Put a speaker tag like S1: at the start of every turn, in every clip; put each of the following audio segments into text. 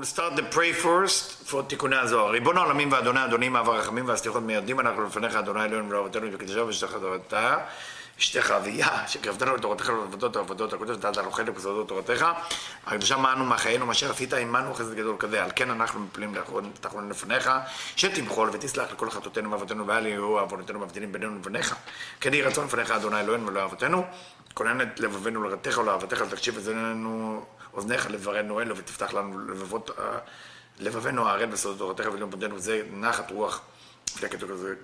S1: we'll start the pray first for תיקוני הזוהר. ריבון העולמים ואדוני אדונים, אב הרחמים והסליחות מיידים אנחנו לפניך, אדוני אלוהינו ולאבותינו וקדשו ושתך תורתה, אשתך אביה, שקרבתנו לתורתך ולעבודות עבודות הקודש, נתת לנו חלק בסודות תורתך, הקדושה מענו מחיינו, מה אשר עמנו חסד גדול כזה, על כן אנחנו מפלים תחרון לפניך, שתמחול ותסלח לכל חטאותינו ואבותינו ואל יהיו עוונותינו מבדילים בינינו לבניך. כן יהי רצון לפניך, אדוני אלוהינו ולאבותינו, כונן את לבבינו לרתך ולאהבתך, ותקשיב את אוזניך לברנו אלו ותפתח לנו לבבות, לבבינו הערל בסודות תורתך ולאום בדנו וזה נחת רוח. לפני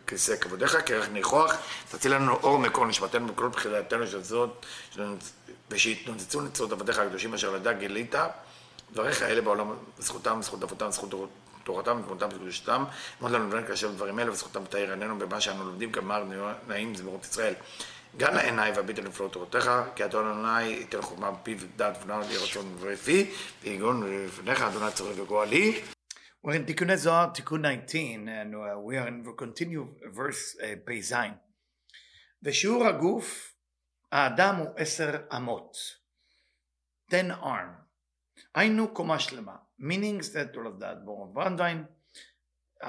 S1: כיסא כבודיך, כרך ניחוח, תציל לנו אור מקור נשמתנו בכל בחילתנו של זאת, ושיתנוצצו נצרות עבדיך הקדושים אשר לדע גילית, דבריך אלה בעולם, זכותם, זכות אבותם, זכות תורתם ותמותם וקדושתם, אמרת לנו לבן כאשר דברים אלה וזכותם תאיר עינינו במה שאנו לומדים כמר נעים זמירות ישראל. גן לעיניי והביט על נפלאות תורתך, כי אדון אדוני ייתן חוכמה בפיו ודעת ונאו לי רצון ורפי, ויגון לפניך אדוני צורך וגואלי.
S2: We're in תיקוני זוהר, תיקון 19, and uh, we are in, we continue verse uh, פ"ז. ושיעור הגוף, האדם הוא עשר אמות. 10 arm. היינו קומה שלמה. meanings that all of that, בורן ברנדיין, uh,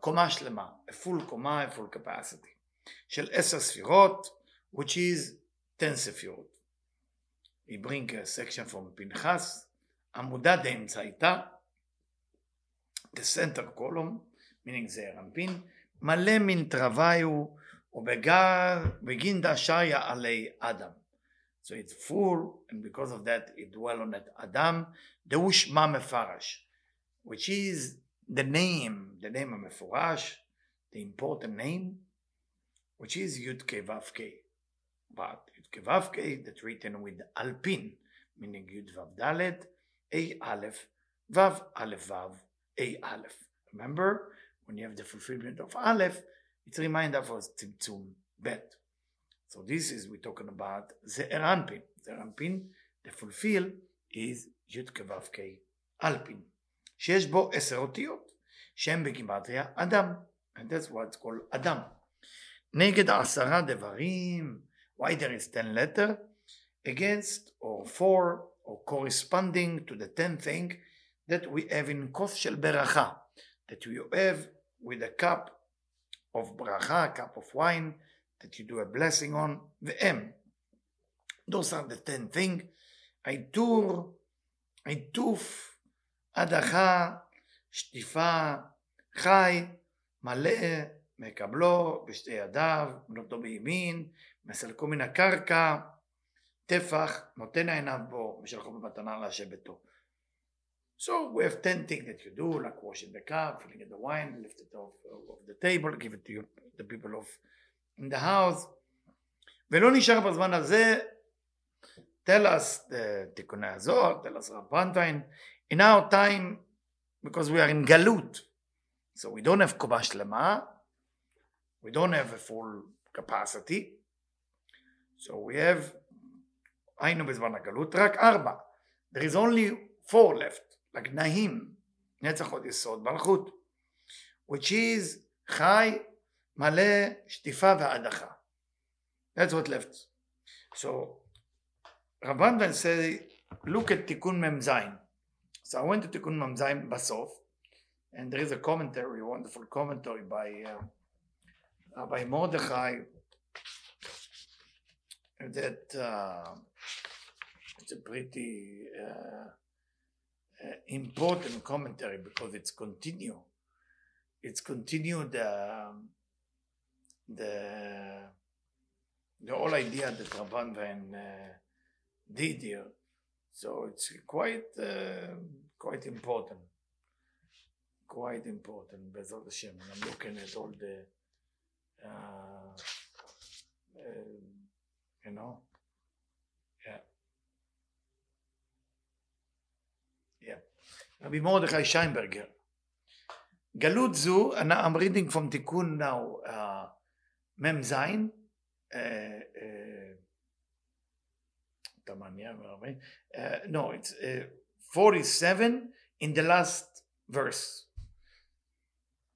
S2: קומה שלמה, a full קומה, a full capacity. של עשר ספירות, which is 10 ספירות. He bring a section from פנחס, עמודה דאמצע איתה, the center column, meaning זה רמפין, מלא מן תרוויו ובגין דשיה עלי אדם. So it's full, and because of that it dwell on it Adam, דהו שמה מפרש, which is the name, the name המפורש, the important name, which is י"ק ו"ק. But י"ק ו"ק that written with אלפין, meaning י' ו' ד', A א', ו' א' ו', A א'. Remember, when you have the fulfillment of Aleph, it's a reminder for Tzimtzum Bet. So this is, we're talking about the Eranpin. The Eranpin, the fulfill is כו' כ' אלפין, שיש בו עשר אותיות, שהם בגימטריה אדם, and that's what's called אדם. נגד עשרה דברים, why there is ten letter, against or for or corresponding to the ten thing that we have in כוס של ברכה, that we have with a cup of ברכה, a cup of wine, that you do a blessing on, והם. Those are the ten thing. עיטור, עיטוף, הדחה, שטיפה, חי, מלא, מקבלו בשתי ידיו, נותו בימין, מסלקו מן הקרקע, טפח, נותן עיניו בו, ושלחו במתנה להשב ביתו. So we have 10 things that you do, like washing the cup, filling the wine, lift it off of the table, give it to you, the people of in the house. ולא נשאר בזמן הזה, tell us the תיקוני הזוהר, tell us רב in our time, because we are in גלות, so we don't have קומה שלמה, we don't have a full capacity, so we have, היינו בזמן הגלות, רק ארבע. There is only four left. like נעים, נצח עוד יסוד, מלכות, which is חי, מלא, שטיפה והדחה. That's what left. So, רבנדן say, look at תיקון מ"ז. So I went to תיקון מ"ז בסוף, and there is a commentary, a wonderful commentary by, uh, by Mordechai, that uh, it's a pretty uh, uh, important commentary because it's continue. It's continued um, the the whole idea that Rabban Van uh, did here. So it's quite quite important. Quite important, Bezat Hashem. I'm looking at all the, uh, uh, you know, yeah. Yeah. Rabbi Mordechai Scheinberger. Galut Zu, and I'm reading from Tikkun now, uh, Mem Zain. Uh, uh, uh no, it's uh, 47 in the last verse.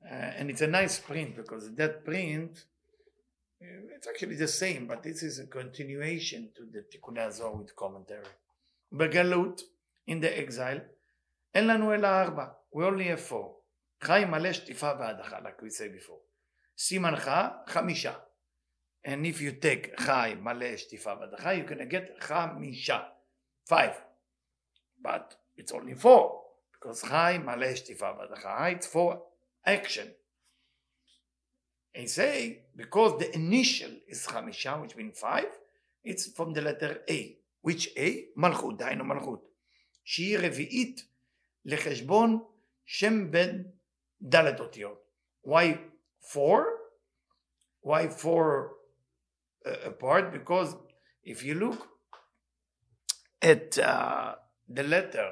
S2: Uh, and it's a nice print because that print, it's actually the same, but this is a continuation to the Tikkun Azor with commentary. בגלות, in the exile, אין לנו אלא ארבע, we only have four. חי מלא שטיפה והדחה, like we said before. סימנך, חמישה. And if you take חי מלא שטיפה והדחה, you can get חמישה. Five. But it's only four. Because חי מלא שטיפה והדחה, it's for action. And say, because the initial is חמישה, which means five, it's from the letter A. which A? מלכות, דהיינו מלכות. שהיא רביעית לחשבון שם בן דלת אותיות. Why four? Why four uh, apart? Because if you look at uh, the letter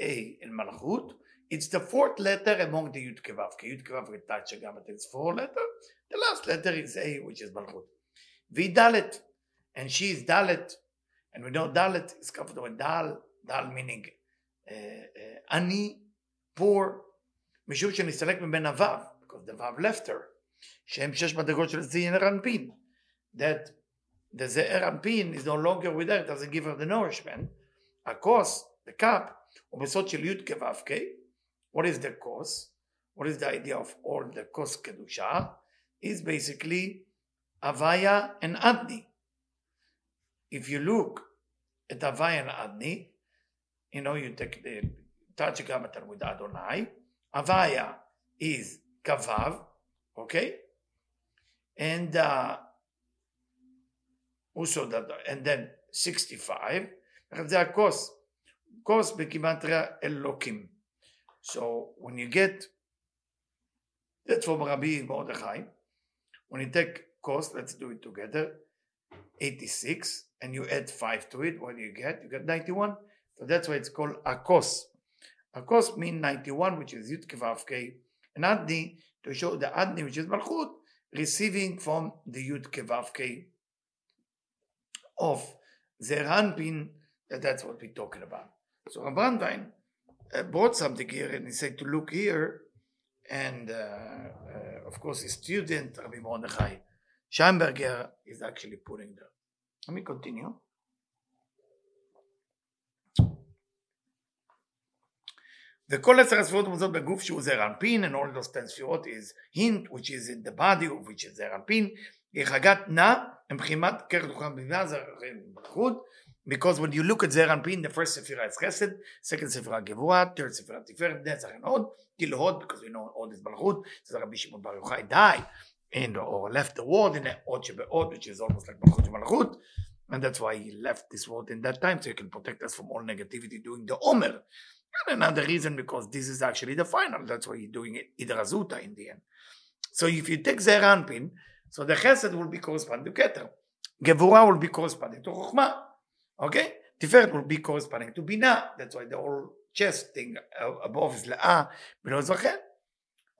S2: A in Malchut, it's the fourth letter among the Yud Kevav. Yud Kevav touch again, but it's four letter. The last letter is A, which is Malchut. Dalet, and she is Dalet, and we know Dalet is covered with Dal, Dal meaning עני, poor, משום שנסתלק מבין הוו, because the וו left her, שהם שש מדרגות של זעיר אנפין, that the זעיר אנפין is no longer with her, it doesn't give her the nourishment, הכוס, the cup, הוא בסוד של י' כו' what is the כוס? What is the idea of all the כוס קדושה? is basically Avaya and Adni. If you look at Avaya and Adni, you know, you take the Tachikamatar with Adonai. Avaya is Kavav, okay? And uh, also that, and then 65, זה הכוס, כוס בגימטריה אלוקים. So when you get, that's from Rabbi Mordechai, when you take cost, let's do it together, 86, and you add 5 to it, what do you get? You get 91. So that's why it's called Akos. Akos means 91, which is Yud Kevavke, and Adni to show the Adni, which is Malchut, receiving from the Yud Kevavke of Zeranpin, that that's what we're talking about. So Rabbanwein uh, brought something here and he said to look here, and uh, uh, of course his student, Rabbi Mordechai Scheinberger, is actually putting there. Let me continue. וכל עשר הספירות מוצאות בגוף שהוא זר אנפין, and all those ten ספירות is hint, which is in the body, which is זר אנפין, היא חגת נע, הם בחימת כרך דוכן בבינה, זה מלכות, Because when you look at Zeran Pin, the first Sefirah is Chesed, second Sefirah Gevurah, third Sefirah Tiferet, Netzach and Od, till because we know Od is Malchut, so Rabbi Shimon Bar Yochai died, and or left the world in Od Shebeod, which is almost like Malchut Malchut, and that's why he left this world in that time, so he can protect us from all negativity during the Omer. And another reason, because this is actually the final, that's why he's doing it, Idrazuta in the end. So if you take Zeran Pin, so the Chesed will be corresponding to Keter. Gevurah will be corresponding to Chokhmah. Okay? Tiferet will be corresponding to Bina. That's why the whole chest thing above is La'ah, below is Rachel.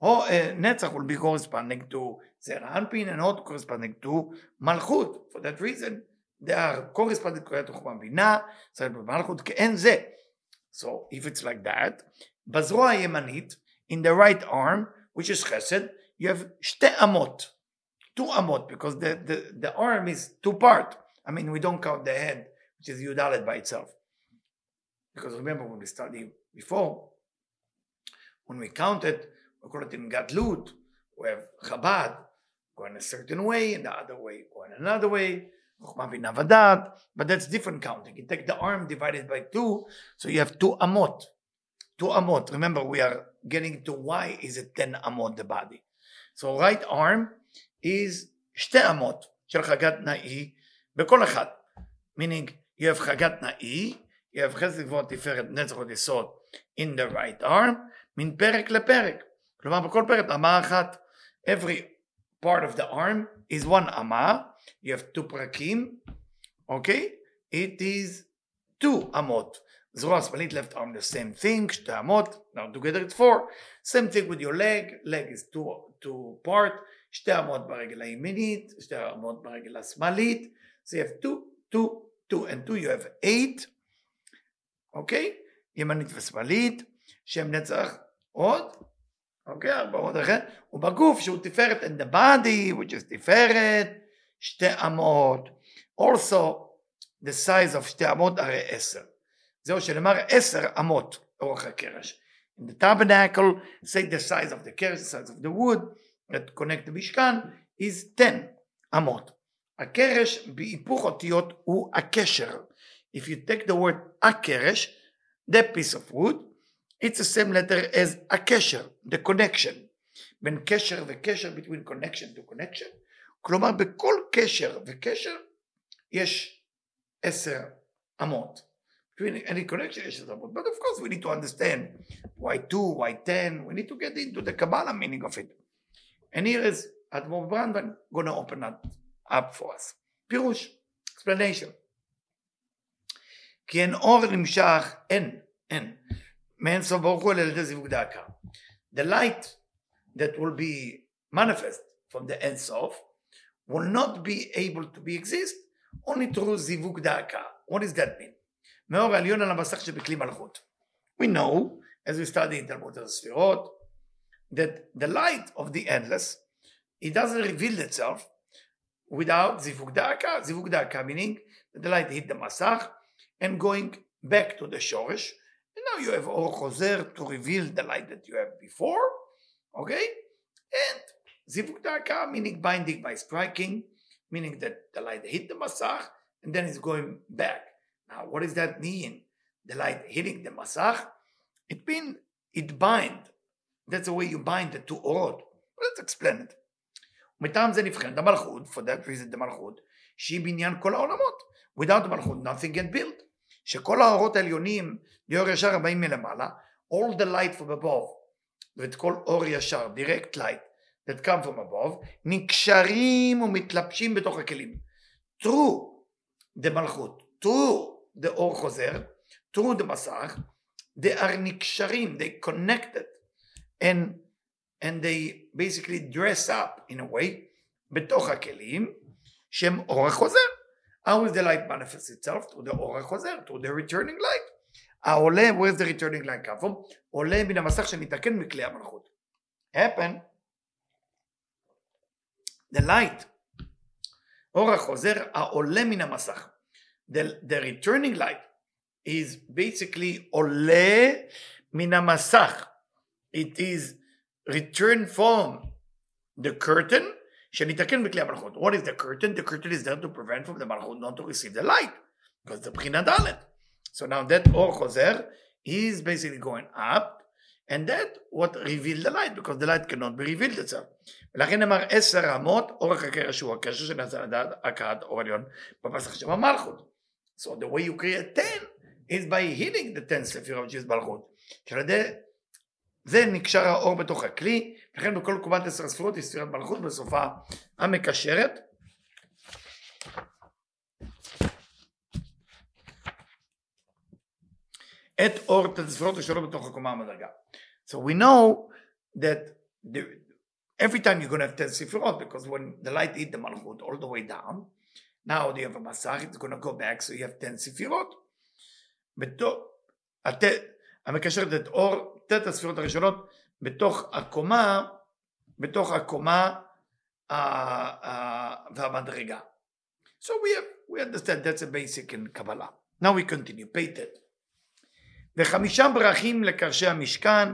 S2: Or uh, Netzach will be corresponding to Zeranpin and not corresponding to Malchut. For that reason, they are corresponding to Chokhmah Bina, so Malchut ke'en zeh. So if it's like that, בזרוע הימנית, in the right arm, which is chesed, you have שתי אמות, two amot, because the, the, the arm is two part. I mean, we don't count the head, which is yudalet by itself. Because remember when we studied before, when we counted, we call it in Gadlut, we have Chabad, going a certain way, and the other way going another way. But that's different counting. You take the arm divided by two, so you have two amot. Two amot. Remember, we are getting to why is it 10 amot the body. So right arm is שתי אמות של חגת נאי בכל אחד. meaning you have חגת נאי, you have חסד גבוה תפארת נצח עוד יסוד in the right arm, מן פרק לפרק. כלומר בכל פרק אמה אחת. every part of the arm is one אמה, you have two פרקים, okay? It is two אמות. זרוע שמאלית left arm the same thing, שתי אמות, now together it's four. same thing with your leg, leg is two, two part, שתי אמות ברגל הימינית, שתי אמות ברגל השמאלית, so you have two, two, two and two, you have eight, אוקיי? Okay? ימנית ושמאלית, שם נצח עוד, אוקיי? okay, ארבע עוד אחר, ובגוף שהוא תפארת in the body, which is תפארת, שתי אמות, also the size of שתי אמות הרי עשר. זהו שנאמר עשר אמות אורך הקרש. In the tabernacle, say the size of the keresh, the size of the wood that connect the Mishkan is 10 amot. הקרש בהיפוך אותיות הוא הקשר. If you take the word הקרש, that piece of wood, it's the same letter as הקשר, the connection. בין קשר וקשר, between connection to connection, כלומר בכל קשר וקשר יש עשר אמות. Between any connection יש עשר אמות. But of course we need to understand why two, why ten, we need to get into the Kabbalah meaning of it. And here is Admor Brandman gonna open that up for us. פירוש, explanation. כי אין אור נמשך, אין, אין, מאין סוף ברוך הוא אלא על ידי זיווג דאקה. The light that will be manifest from the end sof will not be able to be exist only through זיווג דאקה. What does that mean? מאור העליון על המסך שבכלי מלכות. We know, as we study in תלמוד הספירות, that the light of the endless, it doesn't reveal itself without zivug da'aka. Zivug da'aka meaning the light hit the masach and going back to the shoresh. And now you have or chozer to reveal the light that you have before. Okay? And zivug da'aka meaning binding by striking, meaning that the light hit the masach and then it's going back. Now, what does that mean? The light hitting the masach? It means it bind. That's the way you bind the two orot. Let's explain it. מטעם זה נבחנת המלכות, for that reason the מלכות, שהיא בניין כל העולמות. without מלכות nothing can build. שכל האורות העליונים, לאור ישר הבאים מלמעלה, all the light from above, ואת כל אור ישר, direct light, that come from above, נקשרים ומתלבשים בתוך הכלים. through the מלכות, through the אור חוזר, through the מסך, they are נקשרים, they connected, and and they basically dress up in a way בתוך הכלים שהם אור החוזר. How is the light manifest itself? To the אור החוזר, to the returning light. העולה, where's the returning light come from? עולה מן המסך שנתקן מכלי המלכות. happen, the light, אור החוזר העולה מן המסך. The, the returning light is basically עולה מן המסך. It is return from the curtain שניתקן בכלי המלכות. What is the curtain? The curtain is there to prevent from the מלכות not to receive the light. because the בחינה ד'. So now that אור חוזר is basically going up and that what revealed the light because the light cannot be revealed itself. ולכן נאמר עשר אמות אורך הקרש הוא הקשר שנעשה לדעת הכרת אור עליון בפסח שם המלכות. So the way you create 10 is by hitting the 10 ספירות which is מלכות. שעל ידי זה נקשר האור בתוך הכלי, לכן בכל קומת עשר ספירות יש ספירת מלכות בסופה המקשרת. את אור את הספירות השונות בתוך הקומה המדרגה. So we know that the, every time you're going to have 10 ספירות, because when the light hit the מלכות all the way down, now you have a מסך, it's going to go back, so you have 10 ספירות. בתוך, המקשרת את אור ט' הספירות הראשונות בתוך הקומה, בתוך הקומה והמדרגה. So we, have, we understand that's a basic in Kabbalah. Now we continue, פ"ט. וחמישה ברכים לקרשי המשכן,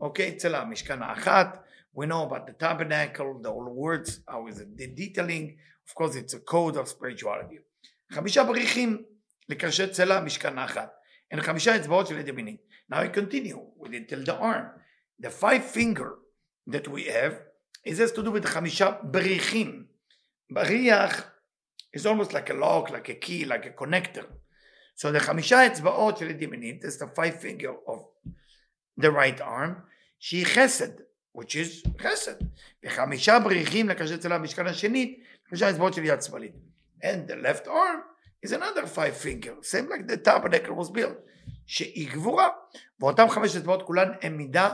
S2: אוקיי, אצל המשכן האחת, we know about the tabernacle, the old words, how is it, the detailing, of course it's a code of spirituality. חמישה בריחים לקרשי צלע המשכן האחת. הן חמישה אצבעות של יד ימינית. Now I continue with it till the arm. The five finger that we have is has to do with חמישה בריחים. בריח is almost like a lock, like a key, like a connector. So the חמישה אצבעות של יד ימינית is the five finger of the right arm שהיא חסד, which is חסד. וחמישה בריחים לקשר אצל המשכן השנית, חמישה אצבעות של יד שמאלית. And the left arm is another five finger, same like the tabernacle was built. שהיא גבורה, ואותם חמש אצבעות כולן הם מידה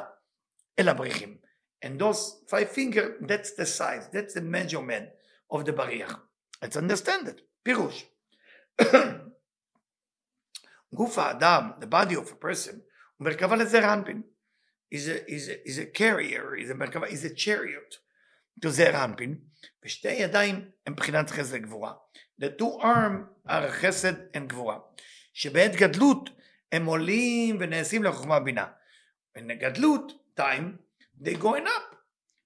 S2: אל הבריחים. And those five finger, that's the size, that's the measurement of the בריח. Let's understand it. פירוש. גוף האדם, the body of a person, הוא מרכבה לזר אנפין. is a, is a, is a carrier, is a מרכבה, is a chariot to זר אנפין, ושתי ידיים הם מבחינת חסד גבורה. The two arm are חסד and גבורה. שבעת גדלות הם עולים ונעשים לחוכמה בינה. in the Gadlut time, they going up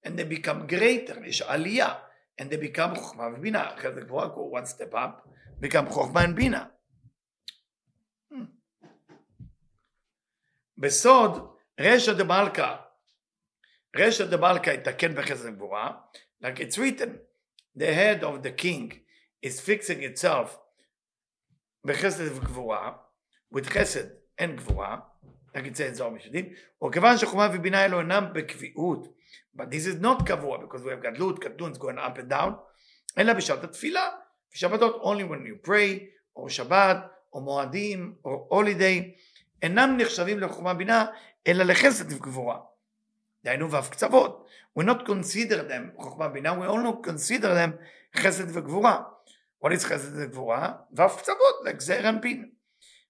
S2: and they become greater. יש עלייה. And they become חוכמה ובינה. אחרי זה גבוהה, go one step up, become חוכמה and בינה. Hmm. בסוד, רשע דמלכה, רשע דמלכה יתקן בחסד גבורה, like it's written, the head of the king is fixing itself בחסד וגבורה, with חסד and גבורה, נגיד זה זוהר משדים, וכיוון שחומה ובינה אלו אינם בקביעות, but this is not קבוע, because we have גדלות, קטנות, going up and down, אלא בשעת התפילה, בשבתות only when you pray, או שבת, או מועדים, או holiday, אינם נחשבים לחוכמה בינה, אלא לחסד וגבורה. דהיינו ואף קצוות. We not consider them חוכמה בינה, we only consider them חסד וגבורה. What is חסד וגבורה? ואף קצוות, like זעיר אנפין.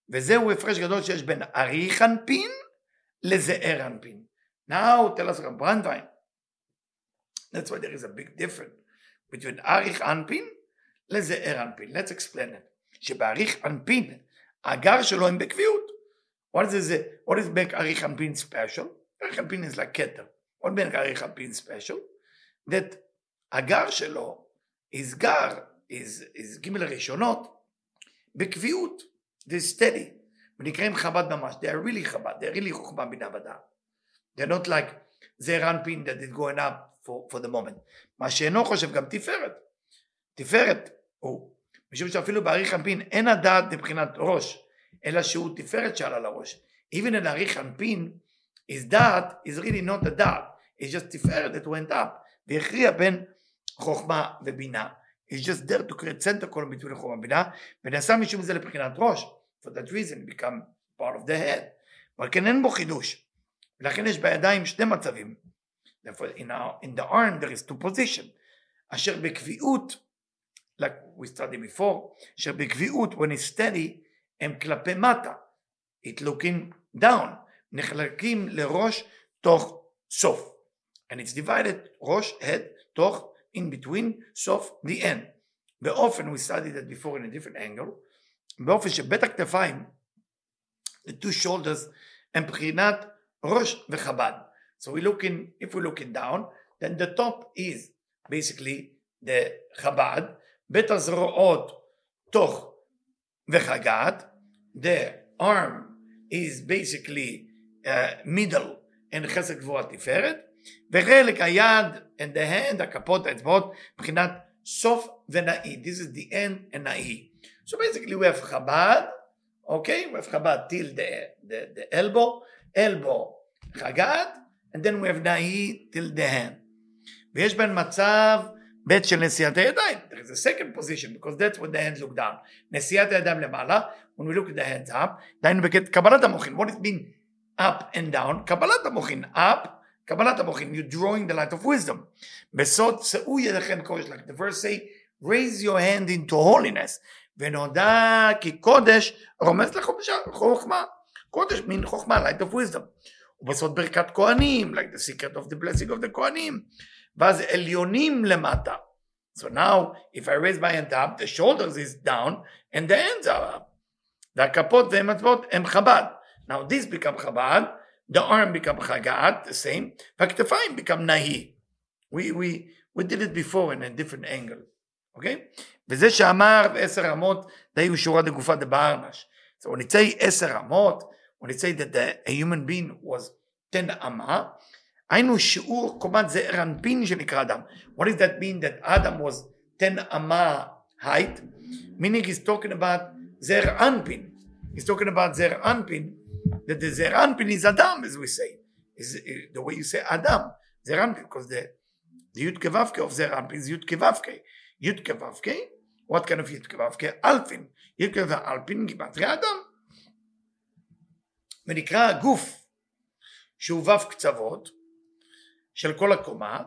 S2: וזהו הפרש גדול שיש בין אריך אנפין לזעיר אנפין. Now tell us Brandwein. That's why there is a big difference between אריך אנפין לזעיר אנפין. Let's explain it. שבאריך אנפין הגר שלו הם בקביעות. What is it? What is make אריך אנפין special? אריך אנפין is like כתר. What make אריך אנפין special? That הגר שלו is גר, is, is ג' הראשונות, בקביעות. They steady. ונקראים חב"ד ממש. They are really חב"ד. They are really חוכמה בינה ודעת. They're not like זעיר אנפין that is going up for, for the moment. מה שאינו חושב גם תפארת. תפארת הוא. משום שאפילו באריך אנפין אין הדעת מבחינת ראש, אלא שהוא תפארת שעלה לראש. Even in אריך אנפין, his דעת is really not a דעת. It's just תפארת that went up. והכריע בין חוכמה ובינה. It's just there to create center column between חוכמה ובינה, ונעשה משום זה לבחינת ראש. For that reason become part of the head. אבל כן אין בו חידוש. ולכן יש בידיים שני מצבים. Therefore, in, our, in the arm there is two position. אשר בקביעות, like we studied before, אשר בקביעות, when it's steady, הם כלפי מטה. It looking down. נחלקים לראש תוך סוף. And it's divided, ראש, head, תוך, in between, סוף, the end. באופן, we studied that before in a different angle, באופן שבית הכתפיים, the two shoulders, הם בחינת ראש וחב"ד. So we looking, if we're looking down, then the top is basically the חב"ד, בית הזרועות תוך וחג"ד, the arm is basically uh, middle and חסד גבוה תפארת, וחלק היד and the hand, הכפות, האצבעות, מבחינת סוף ונאי. This is the end and נאי. So basically we have חב"ד, okay, we have חב"ד till the, the, the elbow, elbow חג"ד, and then we have נאי till the hand. ויש בין מצב ב' של נשיאת הידיים. There is a second position because that's when the hands look down. נשיאת הידיים למעלה, when we look at the hands up, דהיינו בקבלת המוחין. What is mean up and down? קבלת המוחין. up, קבלת המוחין. You're drawing the light of wisdom. בסוד שאו ידיכם קודש, like the verse say, raise your hand into holiness. ונודע כי קודש רומז לחוכמה. קודש mean חוכמה, light of wisdom. ובסוד ברכת כהנים, like the secret of the blessing of the כהנים. ואז עליונים למטה. So now, if I raise my hand up, the shoulders is down, and the hands are up. והכפות והמצבות הם חב"ד. Now this become חב"ד, the arm become חג"ד, the same, והכתפיים become נהי. We, we, we did it before in a different angle, okay? וזה שאמר עשר אמות, די שורה דגופה דבערנש. So when it say עשר אמות, when it say that the, a human being was 10 אמה, היינו שיעור קומת זעיר אנפין שנקרא אדם. What does that mean that Adam was 10 אמה height? Meaning he's talking about זעיר אנפין. He's talking about זעיר אנפין, That the אנפין is אדם as we say. Is the way you say אדם. זעיר אנפין, because the, the י' כו' of אנפין is י' כו' י' כו' what kind of י' כו' אלפין. י' כו' אלפין גימטריה אדם. ונקרא הגוף שהוא ו' קצוות של כל הקומה,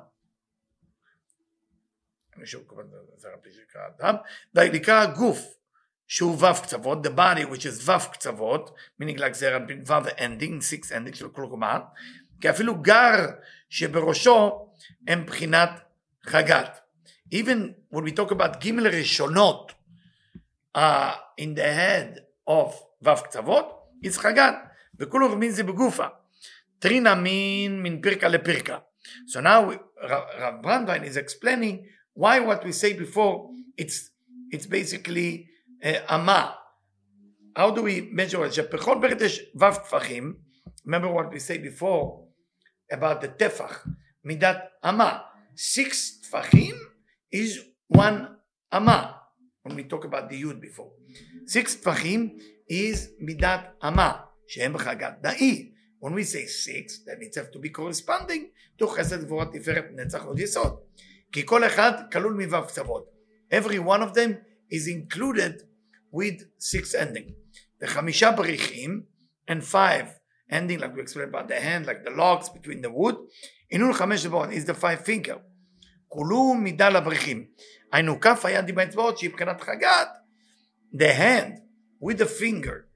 S2: ויקרא הגוף שהוא ו' קצוות, the body which is ו' קצוות, meaning like זרע ו' ending, six ending של כל קומה, כי אפילו גר שבראשו הם בחינת חגת. Even when we talk about ג' ראשונות uh, in the head of ו' קצוות, it's חגת, וכולו מבין זה בגופה. Trina min min pirka le pirka. So now we, Rav Brandwein is explaining why what we say before it's it's basically uh, ama. How do we measure it? שבכל ברד יש ו' טפחים. Remember what we said before about the tefach, midat ama. Six tfachim is one ama. When we talk about the yud before. Six tfachim is midat ama. שהם בחגת דאי. When we say six, then it has to be corresponding to חסד גבורת תפארת נצח עוד יסוד. כי כל אחד כלול מו' קצוות. Every one of them is included with six ending. וחמישה בריחים and five ending like we explained about the hand, like the logs between the wood. עינון חמש אצבעות is the five finger. כולו מידה לבריחים. היינו כף היד עם האצבעות שהיא מבחינת חגת, the hand with the finger,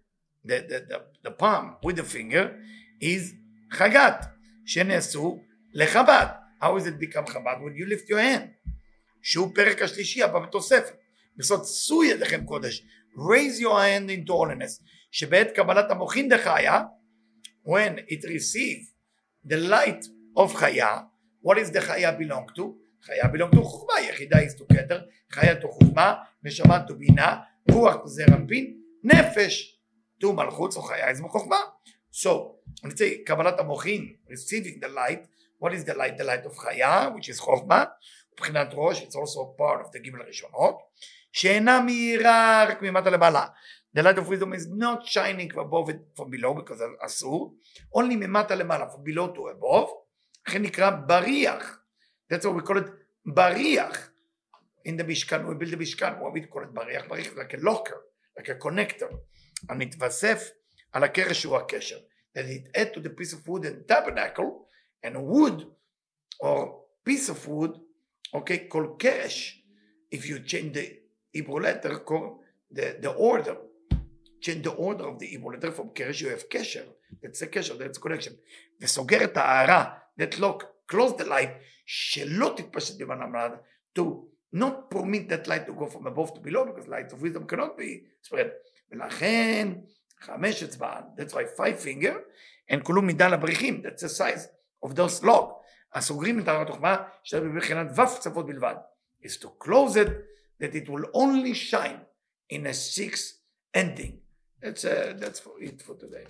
S2: the, the, the, the palm with the finger is חגת, שנעשו לחב"ד. How is it become חב"ד? When you lift your hand. שהוא פרק השלישי הבא בתוספת. בסוד שאו ידיכם קודש. Raise your hand into holiness. שבעת קבלת המוחין דחיה, when it receive the light of חיה, what is the חיה belong to? חיה belong to חוכמה, יחידה is to כתר, חיה to חוכמה, נשמה to בינה, רוח to זרע אנפין, נפש to מלכות, so חיה is חוכמה. So, אני רוצה קבלת המוחין, receiving the light, what is the light? the light of חיה, which is חוכמה, מבחינת ראש, it's also part of the גימל הראשונות, שאינה מאירה רק ממטה למעלה. The light of wisdom is not shining above it from below because אסור, only ממטה למעלה, from below to above, לכן נקרא בריח. That's what we call it בריח. In the משכן, we build the משכן, we call it בריח, בריח like a locker, like a connector, המתווסף על הקרש שהוא הקשר. That it add to the piece of wood and tabernacle, and wood or piece of wood, okay, called קרש, if you change the Hebrew letter, the, the order, change the order of the Hebrew letter from קרש, you have קשר, that's a קשר, that's connection. וסוגר את ההערה, that lock, close the light, שלא תתפשט במן המלד, to not permit that light to go from above to below, because light of wisdom cannot be spread. ולכן, חמש אצבע, that's why five finger, and כולו מידה לבריחים, that's the size of those log. הסוגרים את הערת החוכמה, שזה בבחינת ו' קצוות בלבד. is to close it, that it will only shine in a six ending. That's, uh, that's for it for today.